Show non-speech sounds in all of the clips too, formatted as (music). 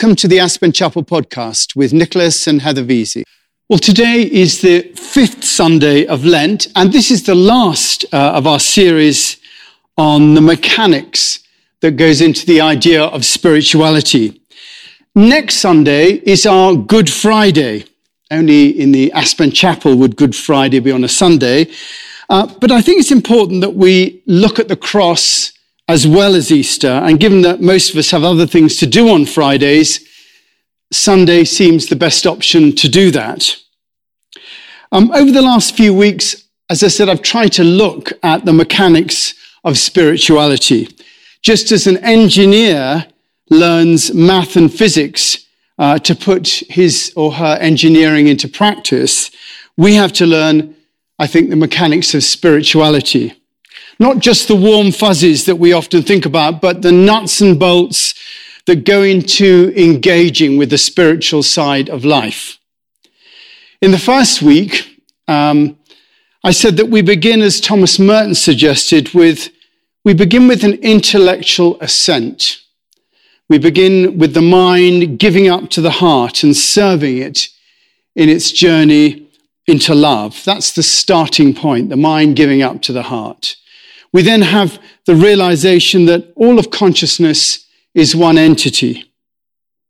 Welcome to the Aspen Chapel podcast with Nicholas and Heather Vesey. Well, today is the fifth Sunday of Lent, and this is the last uh, of our series on the mechanics that goes into the idea of spirituality. Next Sunday is our Good Friday. Only in the Aspen Chapel would Good Friday be on a Sunday. Uh, but I think it's important that we look at the cross as well as Easter. And given that most of us have other things to do on Fridays, Sunday seems the best option to do that. Um, over the last few weeks, as I said, I've tried to look at the mechanics of spirituality. Just as an engineer learns math and physics uh, to put his or her engineering into practice, we have to learn, I think, the mechanics of spirituality. Not just the warm fuzzies that we often think about, but the nuts and bolts that go into engaging with the spiritual side of life. In the first week, um, I said that we begin, as Thomas Merton suggested, with we begin with an intellectual assent. We begin with the mind giving up to the heart and serving it in its journey into love. That's the starting point, the mind giving up to the heart. We then have the realization that all of consciousness is one entity.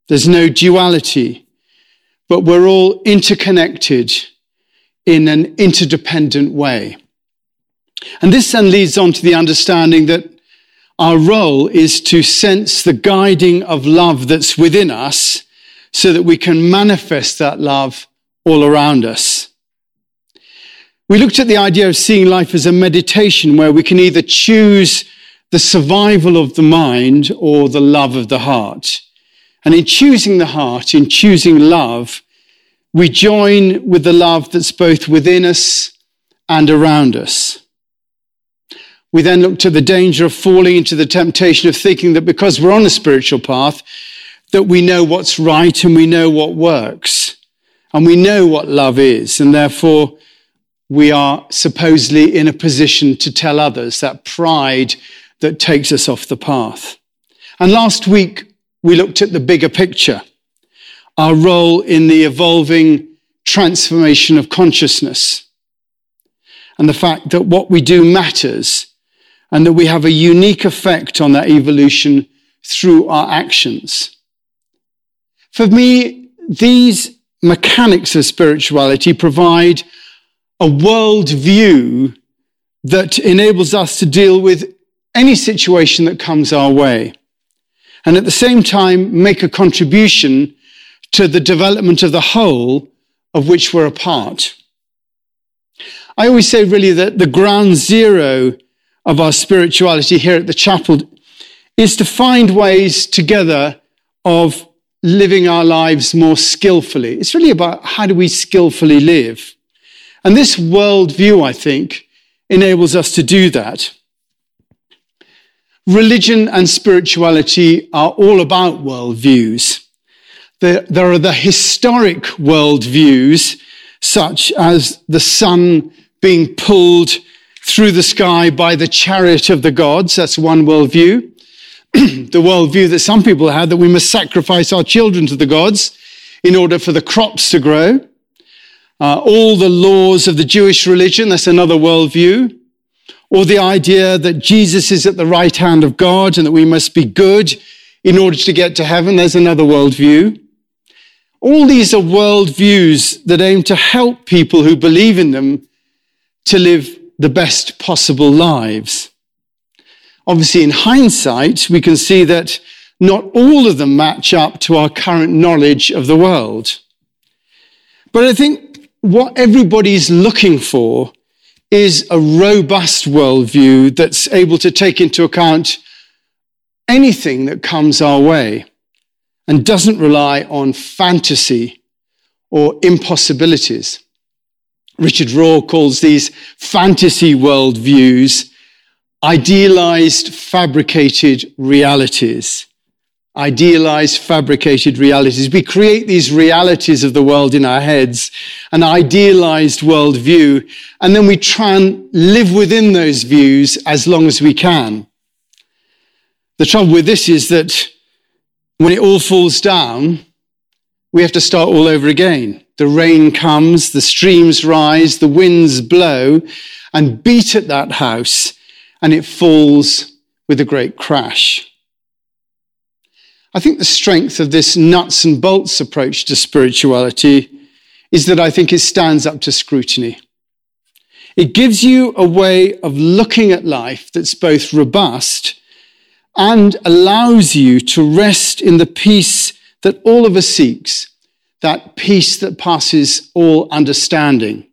There's no duality, but we're all interconnected in an interdependent way. And this then leads on to the understanding that our role is to sense the guiding of love that's within us so that we can manifest that love all around us. We looked at the idea of seeing life as a meditation where we can either choose the survival of the mind or the love of the heart. And in choosing the heart, in choosing love, we join with the love that's both within us and around us. We then looked at the danger of falling into the temptation of thinking that because we're on a spiritual path, that we know what's right and we know what works and we know what love is. And therefore, we are supposedly in a position to tell others, that pride that takes us off the path. And last week, we looked at the bigger picture, our role in the evolving transformation of consciousness, and the fact that what we do matters, and that we have a unique effect on that evolution through our actions. For me, these mechanics of spirituality provide a worldview that enables us to deal with any situation that comes our way. And at the same time, make a contribution to the development of the whole of which we're a part. I always say really that the ground zero of our spirituality here at the chapel is to find ways together of living our lives more skillfully. It's really about how do we skillfully live? And this worldview, I think, enables us to do that. Religion and spirituality are all about worldviews. There, there are the historic worldviews, such as the sun being pulled through the sky by the chariot of the gods. That's one worldview. (clears throat) the worldview that some people had that we must sacrifice our children to the gods in order for the crops to grow uh, all the laws of the Jewish religion, that's another worldview, or the idea that Jesus is at the right hand of God and that we must be good in order to get to heaven, there's another worldview. All these are worldviews that aim to help people who believe in them to live the best possible lives. Obviously, in hindsight, we can see that not all of them match up to our current knowledge of the world. But I think what everybody's looking for is a robust worldview that's able to take into account anything that comes our way and doesn't rely on fantasy or impossibilities. Richard Rohr calls these fantasy worldviews idealized, fabricated realities idealized, fabricated realities. We create these realities of the world in our heads, an idealized worldview, and then we try and live within those views as long as we can. The trouble with this is that When it all falls down, we have to start all over again. The rain comes, the streams rise, the winds blow and beat at that house, and it falls with a great crash. I think the strength of this nuts and bolts approach to spirituality is that I think it stands up to scrutiny. It gives you a way of looking at life that's both robust and allows you to rest in the peace that all of us seeks, that peace that passes all understanding.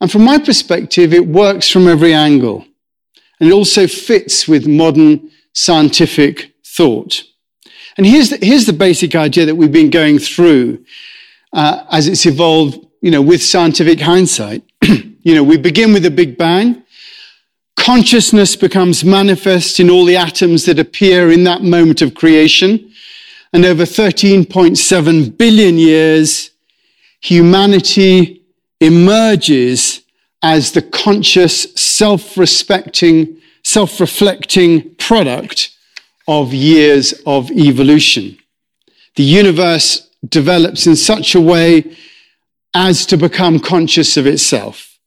And from my perspective, it works from every angle. And it also fits with modern scientific thought. And here's the, here's the basic idea that we've been going through uh, as it's evolved, you know, with scientific hindsight. (clears throat) you know, we begin with a big bang. Consciousness becomes manifest in all the atoms that appear in that moment of creation. And over 13.7 billion years, humanity emerges as the conscious, self-respecting, self-reflecting product of years of evolution. The universe develops in such a way as to become conscious of itself.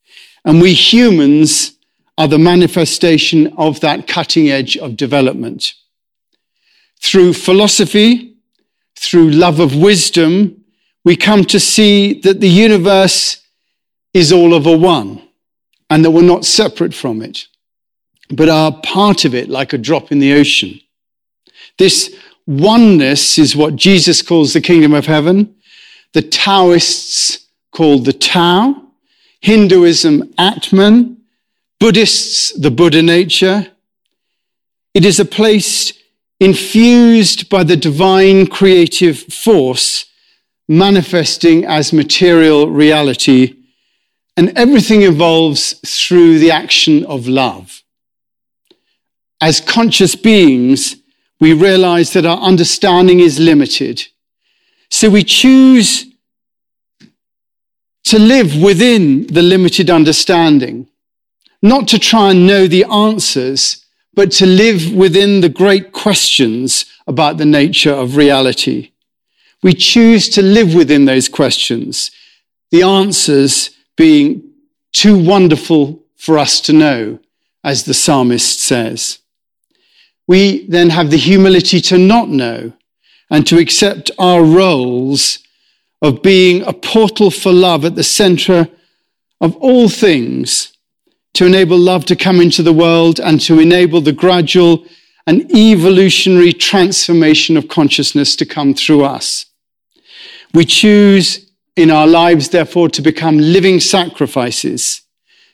And we humans are the manifestation of that cutting edge of development. Through philosophy, through love of wisdom, we come to see that the universe is all of a one and that we're not separate from it, but are part of it like a drop in the ocean. This oneness is what Jesus calls the kingdom of heaven. The Taoists call the Tao, Hinduism, Atman, Buddhists, the Buddha nature. It is a place infused by the divine creative force manifesting as material reality and everything evolves through the action of love. As conscious beings, we realize that our understanding is limited. So we choose to live within the limited understanding, not to try and know the answers, but to live within the great questions about the nature of reality. We choose to live within those questions, the answers being too wonderful for us to know, as the psalmist says. We then have the humility to not know and to accept our roles of being a portal for love at the center of all things to enable love to come into the world and to enable the gradual and evolutionary transformation of consciousness to come through us. We choose in our lives, therefore, to become living sacrifices,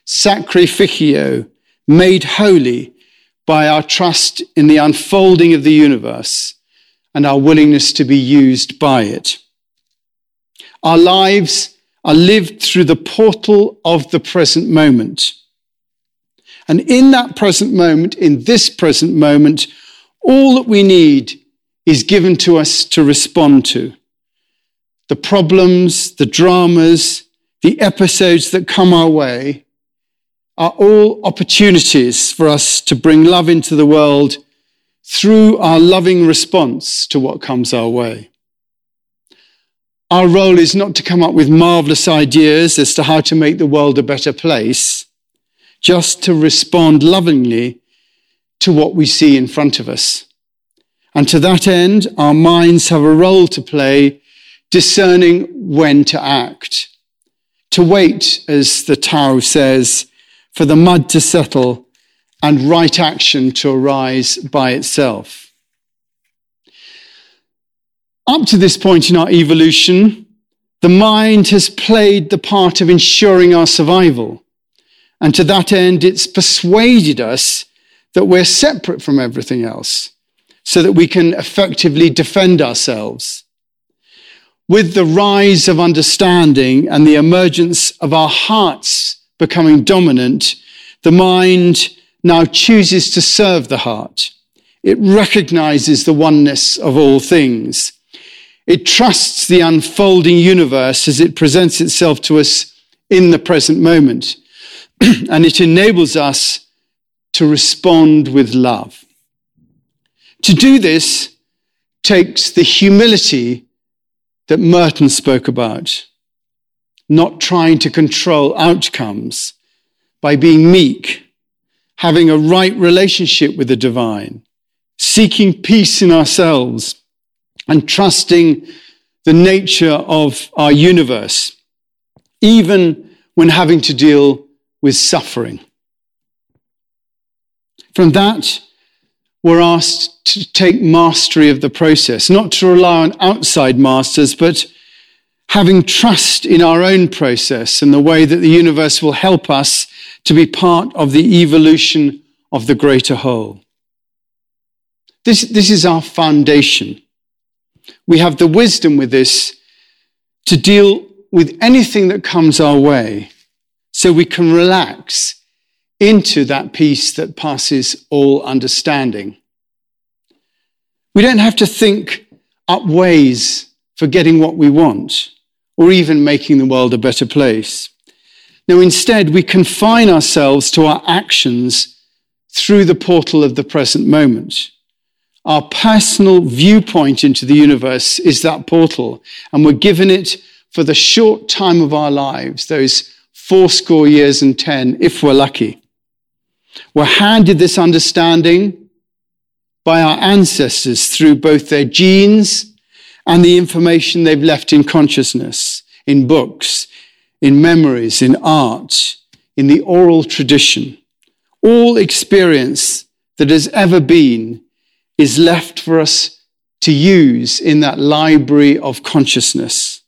sacrificio, made holy by our trust in the unfolding of the universe and our willingness to be used by it. Our lives are lived through the portal of the present moment. And in that present moment, in this present moment, all that we need is given to us to respond to the problems, the dramas, the episodes that come our way are all opportunities for us to bring love into the world through our loving response to what comes our way. Our role is not to come up with marvelous ideas as to how to make the world a better place, just to respond lovingly to what we see in front of us. And to that end, our minds have a role to play discerning when to act, to wait, as the Tao says, for the mud to settle and right action to arise by itself. Up to this point in our evolution, the mind has played the part of ensuring our survival. And to that end, it's persuaded us that we're separate from everything else so that we can effectively defend ourselves with the rise of understanding and the emergence of our hearts becoming dominant, the mind now chooses to serve the heart. It recognizes the oneness of all things. It trusts the unfolding universe as it presents itself to us in the present moment. (clears throat) and it enables us to respond with love. To do this, takes the humility that Merton spoke about, not trying to control outcomes by being meek, having a right relationship with the divine, seeking peace in ourselves, and trusting the nature of our universe, even when having to deal with suffering. From that, we're asked to take mastery of the process, not to rely on outside masters, but having trust in our own process and the way that the universe will help us to be part of the evolution of the greater whole. This, this is our foundation. We have the wisdom with this to deal with anything that comes our way so we can relax into that peace that passes all understanding. We don't have to think up ways for getting what we want or even making the world a better place. No, instead, we confine ourselves to our actions through the portal of the present moment. Our personal viewpoint into the universe is that portal, and we're given it for the short time of our lives, those fourscore years and ten, if we're lucky. We're handed this understanding by our ancestors through both their genes and the information they've left in consciousness, in books, in memories, in art, in the oral tradition. All experience that has ever been is left for us to use in that library of consciousness.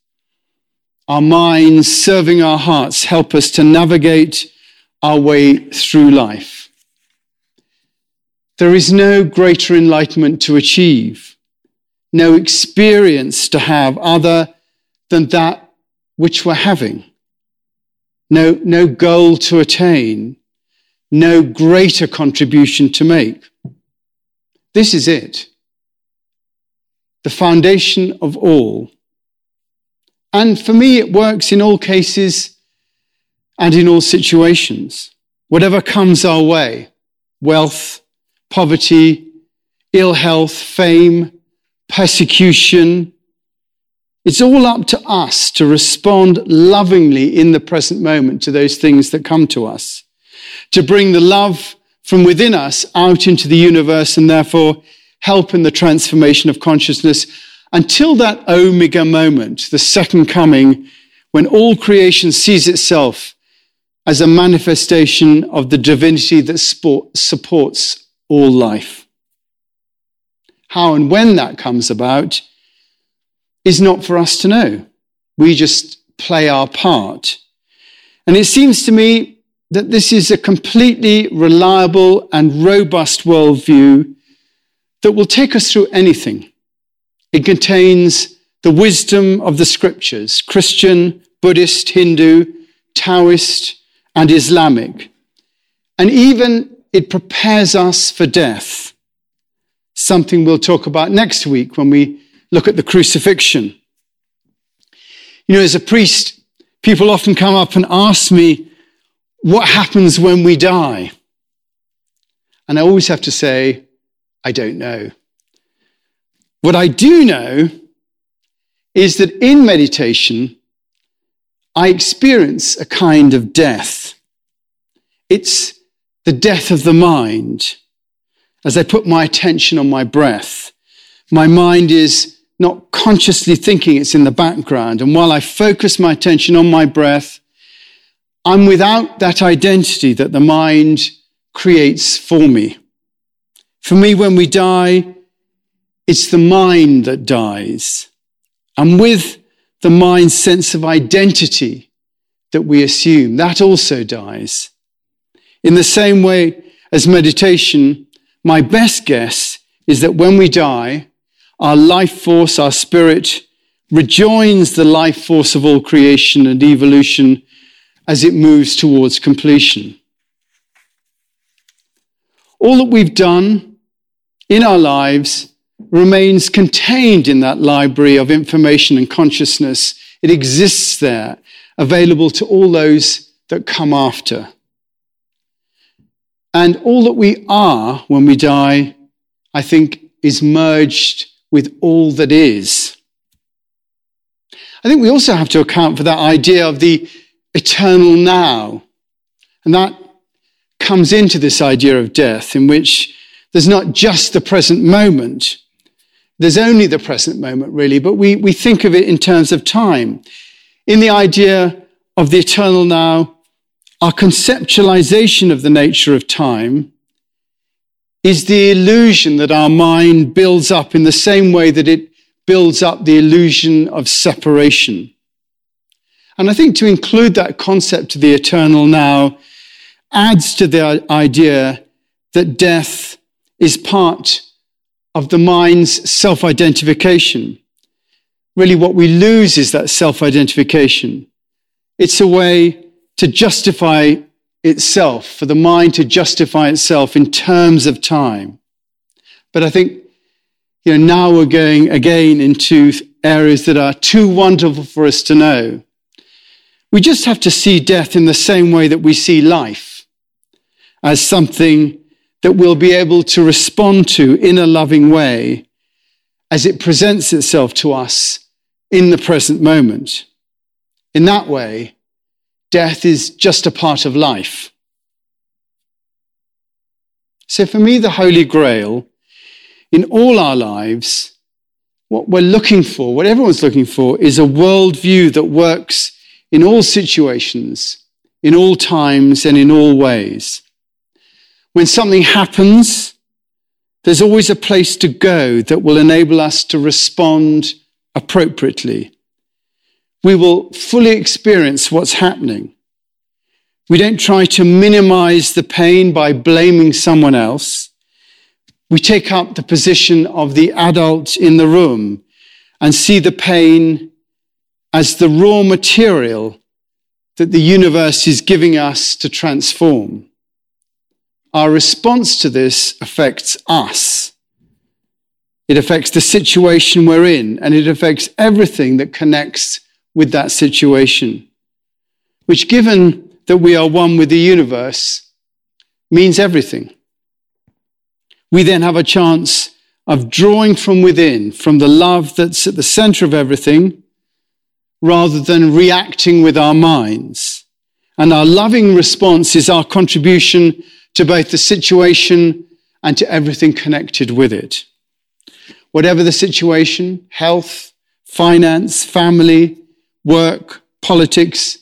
Our minds serving our hearts help us to navigate our way through life. There is no greater enlightenment to achieve, no experience to have other than that which we're having, no, no goal to attain, no greater contribution to make. This is it. The foundation of all. And for me, it works in all cases and in all situations. Whatever comes our way, wealth, poverty, ill health, fame, persecution, it's all up to us to respond lovingly in the present moment to those things that come to us, to bring the love from within us out into the universe and therefore help in the transformation of consciousness until that omega moment, the second coming, when all creation sees itself as a manifestation of the divinity that supports all life. How and when that comes about is not for us to know. We just play our part. And it seems to me that this is a completely reliable and robust worldview that will take us through anything. It contains the wisdom of the scriptures, Christian, Buddhist, Hindu, Taoist, and Islamic. And even it prepares us for death, something we'll talk about next week when we look at the crucifixion. You know, as a priest, people often come up and ask me, what happens when we die? And I always have to say, I don't know. What I do know is that in meditation, I experience a kind of death. It's the death of the mind. As I put my attention on my breath, my mind is not consciously thinking it's in the background. And while I focus my attention on my breath, I'm without that identity that the mind creates for me. For me, when we die, it's the mind that dies. And with the mind's sense of identity that we assume, that also dies. In the same way as meditation, my best guess is that when we die, our life force, our spirit, rejoins the life force of all creation and evolution as it moves towards completion. All that we've done in our lives remains contained in that library of information and consciousness. It exists there, available to all those that come after. And all that we are when we die, I think, is merged with all that is. I think we also have to account for that idea of the eternal now. And that comes into this idea of death, in which there's not just the present moment. There's only the present moment, really, but we, we think of it in terms of time. In the idea of the eternal now, our conceptualization of the nature of time is the illusion that our mind builds up in the same way that it builds up the illusion of separation. And I think to include that concept of the eternal now adds to the idea that death is part of the mind's self identification. Really, what we lose is that self identification. It's a way to justify itself, for the mind to justify itself in terms of time. But I think, you know, now we're going again into areas that are too wonderful for us to know. We just have to see death in the same way that we see life as something that we'll be able to respond to in a loving way as it presents itself to us in the present moment. In that way, death is just a part of life. So for me, the Holy Grail in all our lives, what we're looking for, what everyone's looking for, is a worldview that works in all situations, in all times, and in all ways. When something happens, there's always a place to go that will enable us to respond appropriately. We will fully experience what's happening. We don't try to minimize the pain by blaming someone else. We take up the position of the adult in the room and see the pain as the raw material that the universe is giving us to transform. Our response to this affects us. It affects the situation we're in, and it affects everything that connects with that situation. Which, given that we are one with the universe, means everything. We then have a chance of drawing from within, from the love that's at the center of everything, rather than reacting with our minds. And our loving response is our contribution to both the situation and to everything connected with it. Whatever the situation, health, finance, family, work, politics,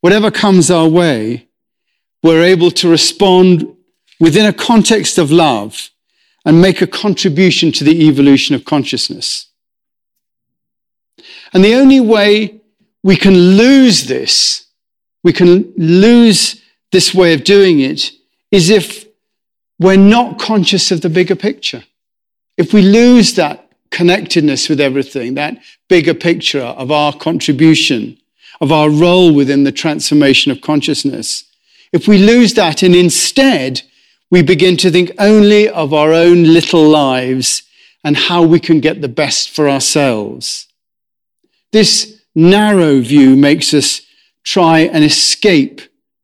whatever comes our way, we're able to respond within a context of love and make a contribution to the evolution of consciousness. And the only way we can lose this, we can lose this way of doing it, is if we're not conscious of the bigger picture. If we lose that connectedness with everything, that bigger picture of our contribution, of our role within the transformation of consciousness, if we lose that and instead we begin to think only of our own little lives and how we can get the best for ourselves, this narrow view makes us try and escape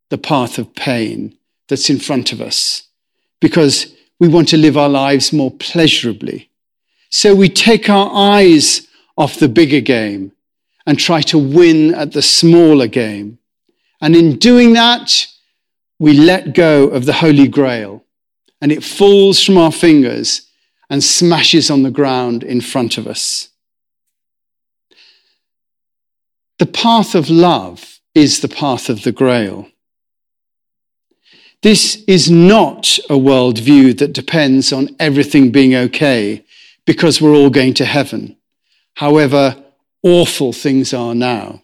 the path of pain that's in front of us because we want to live our lives more pleasurably. So we take our eyes off the bigger game and try to win at the smaller game. And in doing that, we let go of the Holy Grail and it falls from our fingers and smashes on the ground in front of us. The path of love is the path of the grail. This is not a worldview that depends on everything being okay because we're all going to heaven, however awful things are now.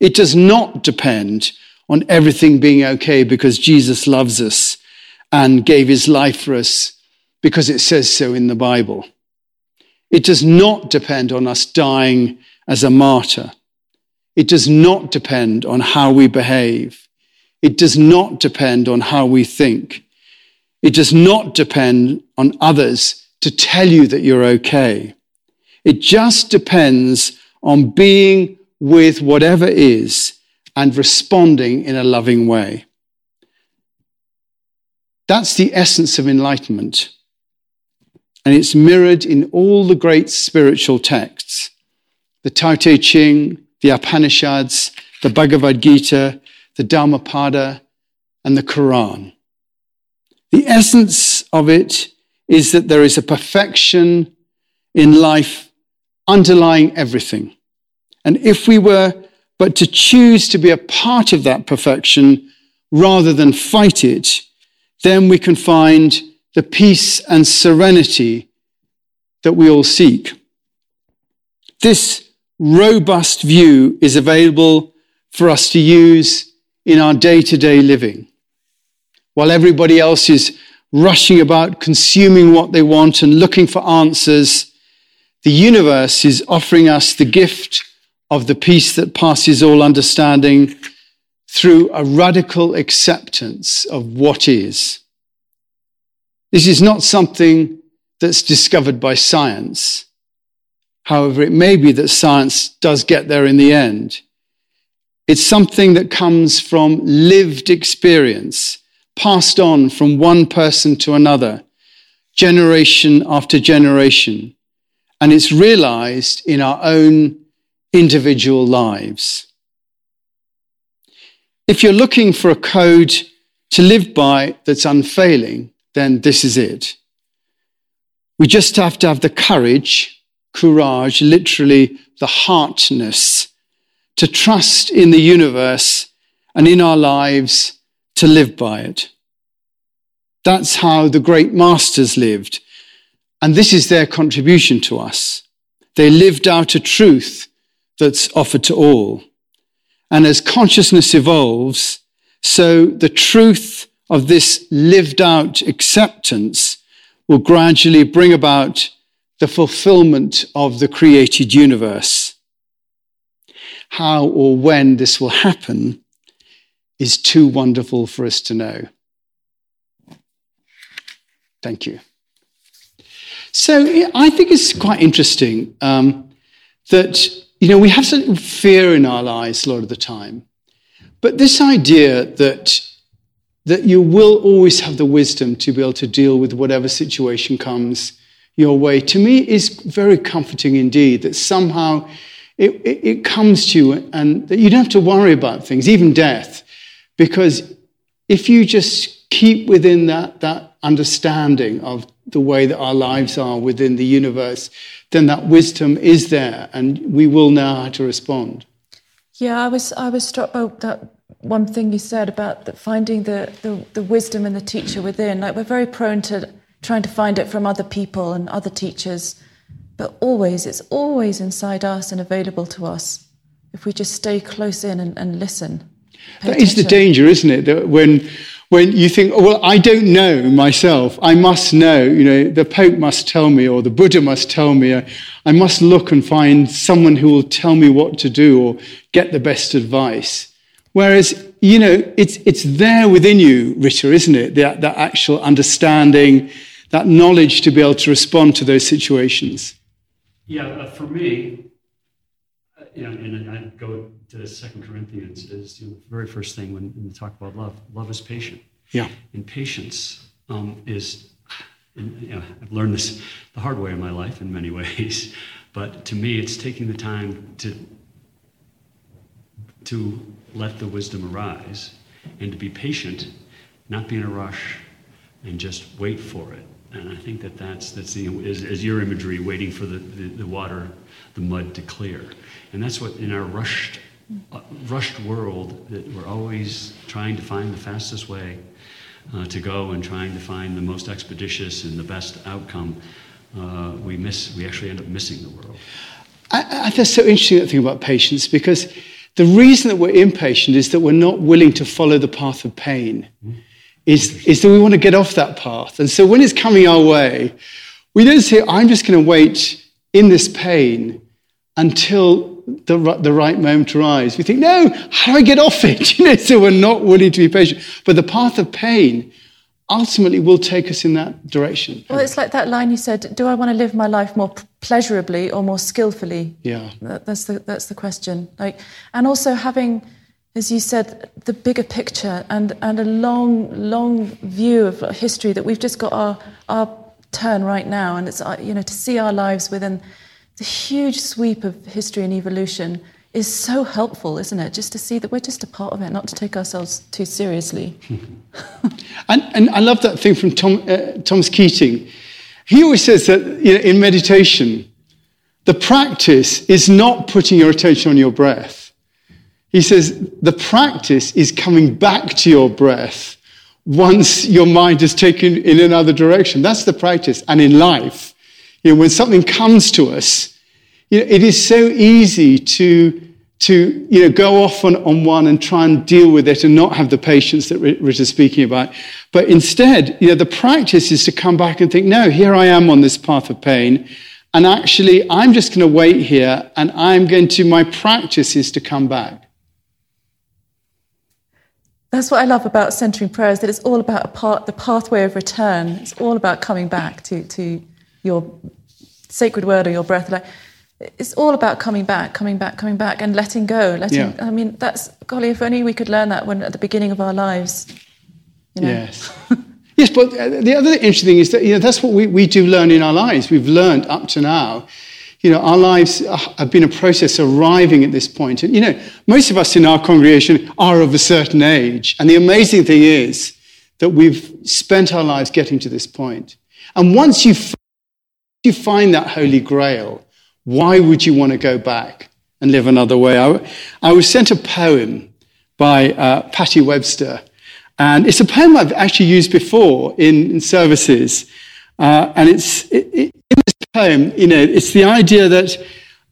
It does not depend on everything being okay because Jesus loves us and gave his life for us because it says so in the Bible. It does not depend on us dying as a martyr. It does not depend on how we behave. It does not depend on how we think. It does not depend on others to tell you that you're okay. It just depends on being with whatever is and responding in a loving way. That's the essence of enlightenment. and it's mirrored in all the great spiritual texts the Tao Te Ching, the Upanishads, the Bhagavad Gita, the Dhammapada, and the Quran. The essence of it is that there is a perfection in life underlying everything. And if we were but to choose to be a part of that perfection rather than fight it, then we can find the peace and serenity that we all seek. This robust view is available for us to use in our day to day living. While everybody else is rushing about consuming what they want and looking for answers, the universe is offering us the gift of the peace that passes all understanding through a radical acceptance of what is. This is not something that's discovered by science. However, it may be that science does get there in the end. It's something that comes from lived experience, passed on from one person to another, generation after generation. And it's realized in our own individual lives. If you're looking for a code to live by that's unfailing, then this is it. We just have to have the courage, courage, literally the heartness, to trust in the universe and in our lives to live by it. That's how the great masters lived. And this is their contribution to us. They lived out a truth that's offered to all. And as consciousness evolves, so the truth of this lived out acceptance will gradually bring about the fulfillment of the created universe. How or when this will happen is too wonderful for us to know. Thank you. So I think it's quite interesting um, that you know we have some fear in our lives a lot of the time, but this idea that that you will always have the wisdom to be able to deal with whatever situation comes your way, to me is very comforting indeed that somehow it, it, it comes to you and that you don't have to worry about things, even death, because if you just keep within that, that understanding of the way that our lives are within the universe, then that wisdom is there and we will know how to respond. Yeah, I was I was struck by that one thing you said about the, finding the, the, the wisdom and the teacher within. Like we're very prone to trying to find it from other people and other teachers, but always, it's always inside us and available to us if we just stay close in and, and listen. That attention. is the danger, isn't it? That when when you think, oh, well, I don't know myself, I must know, you know, the Pope must tell me or the Buddha must tell me, I must look and find someone who will tell me what to do or get the best advice. Whereas, you know, it's, it's there within you, Rita, isn't it? That, that actual understanding, that knowledge to be able to respond to those situations. Yeah, uh, for me, you know, and I go to Second Corinthians is you know, the very first thing when, when we talk about love. Love is patient. Yeah. And patience um, is, and, you know, I've learned this the hard way in my life in many (laughs) ways, but to me, it's taking the time to to let the wisdom arise and to be patient, not be in a rush, and just wait for it. And I think that that's, that's the, as, as your imagery, waiting for the, the, the, water, the mud to clear. And that's what in our rushed, uh, rushed world that we're always trying to find the fastest way uh, to go and trying to find the most expeditious and the best outcome, uh, we miss, we actually end up missing the world. I, I, that's so interesting that thing about patience because the reason that we're impatient is that we're not willing to follow the path of pain. Is, is that we want to get off that path. And so when it's coming our way, we don't say, I'm just going to wait in this pain until the, the right moment arrives. We think, no, how do I get off it? (laughs) You know, so we're not willing to be patient. But the path of pain ultimately will take us in that direction. Well, it's like that line you said, do I want to live my life more pleasurably or more skillfully? Yeah. That, that's the that's the question. Like and also having as you said, the bigger picture and, and a long, long view of history that we've just got our, our turn right now, and it's uh, you know to see our lives within the huge sweep of history and evolution is so helpful, isn't it? Just to see that we're just a part of it, not to take ourselves too seriously. (laughs) and, and I love that thing from Tom, uh, Thomas Keating. He always says that you know, in meditation, the practice is not putting your attention on your breath. He says the practice is coming back to your breath once your mind is taken in another direction. That's the practice. And in life, you know, when something comes to us, you know, it is so easy to, to you know, go off on, on one and try and deal with it and not have the patience that Rich is speaking about. But instead, you know, the practice is to come back and think, no, here I am on this path of pain. And actually, I'm just going to wait here and I'm going to, my practice is to come back. That's what I love about centering prayer is that it's all about part, the pathway of return. It's all about coming back to, to your sacred word or your breath. Like, it's all about coming back, coming back, coming back, and letting go. Letting. Yeah. I mean, that's golly. If only we could learn that when at the beginning of our lives. You know? Yes. (laughs) yes, but uh, the other interesting thing is that you know that's what we, we do learn in our lives. We've learned up to now. You know, our lives have been a process arriving at this point. And you know, most of us in our congregation are of a certain age, and the amazing thing is that we've spent our lives getting to this point. And once you you find that holy grail why would you want to go back and live another way? I, was sent a poem by uh, Patty Webster, and it's a poem I've actually used before in, in services. Uh, and it's it, it, poem, you know, it's the idea that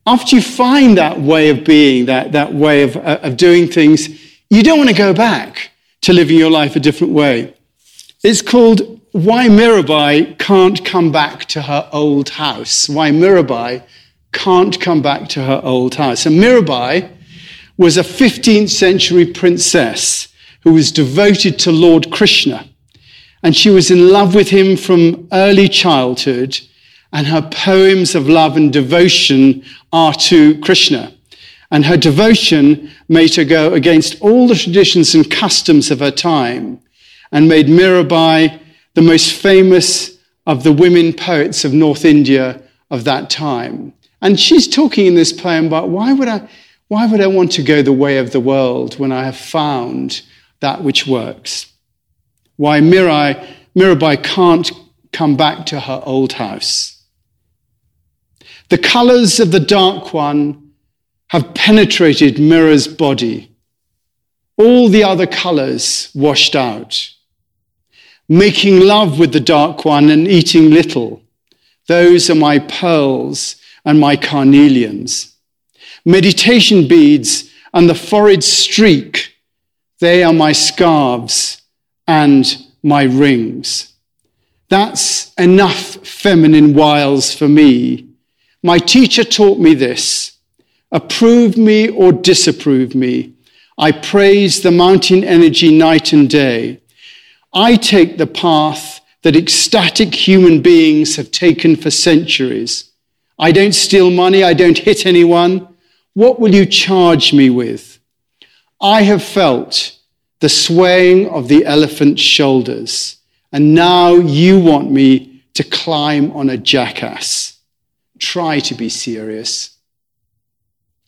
after you find that way of being, that, that way of, uh, of doing things, you don't want to go back to living your life a different way. It's called Why Mirabai Can't Come Back to Her Old House. Why Mirabai can't come back to her old house. And Mirabai was a 15th century princess who was devoted to Lord Krishna. And she was in love with him from early childhood. And her poems of love and devotion are to Krishna. And her devotion made her go against all the traditions and customs of her time and made Mirabai the most famous of the women poets of North India of that time. And she's talking in this poem about why would I, why would I want to go the way of the world when I have found that which works? Why Mirai, Mirabai can't come back to her old house. The colors of the dark one have penetrated Mira's body. All the other colors washed out. Making love with the dark one and eating little. Those are my pearls and my carnelians. Meditation beads and the forehead streak, they are my scarves and my rings. That's enough feminine wiles for me. My teacher taught me this. Approve me or disapprove me. I praise the mountain energy night and day. I take the path that ecstatic human beings have taken for centuries. I don't steal money. I don't hit anyone. What will you charge me with? I have felt the swaying of the elephant's shoulders, and now you want me to climb on a jackass. Try to be serious.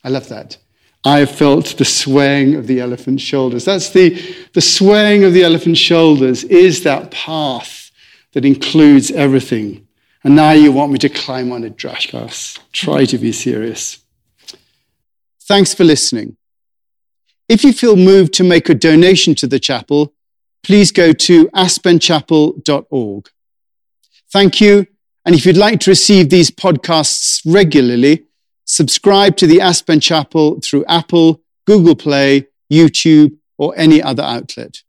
I love that. I have felt the swaying of the elephant's shoulders. That's the, the swaying of the elephant's shoulders is that path that includes everything. And now you want me to climb on a jackass. Try to be serious. Thanks for listening. If you feel moved to make a donation to the chapel, please go to aspenchapel.org. Thank you. And if you'd like to receive these podcasts regularly, subscribe to the Aspen Chapel through Apple, Google Play, YouTube, or any other outlet.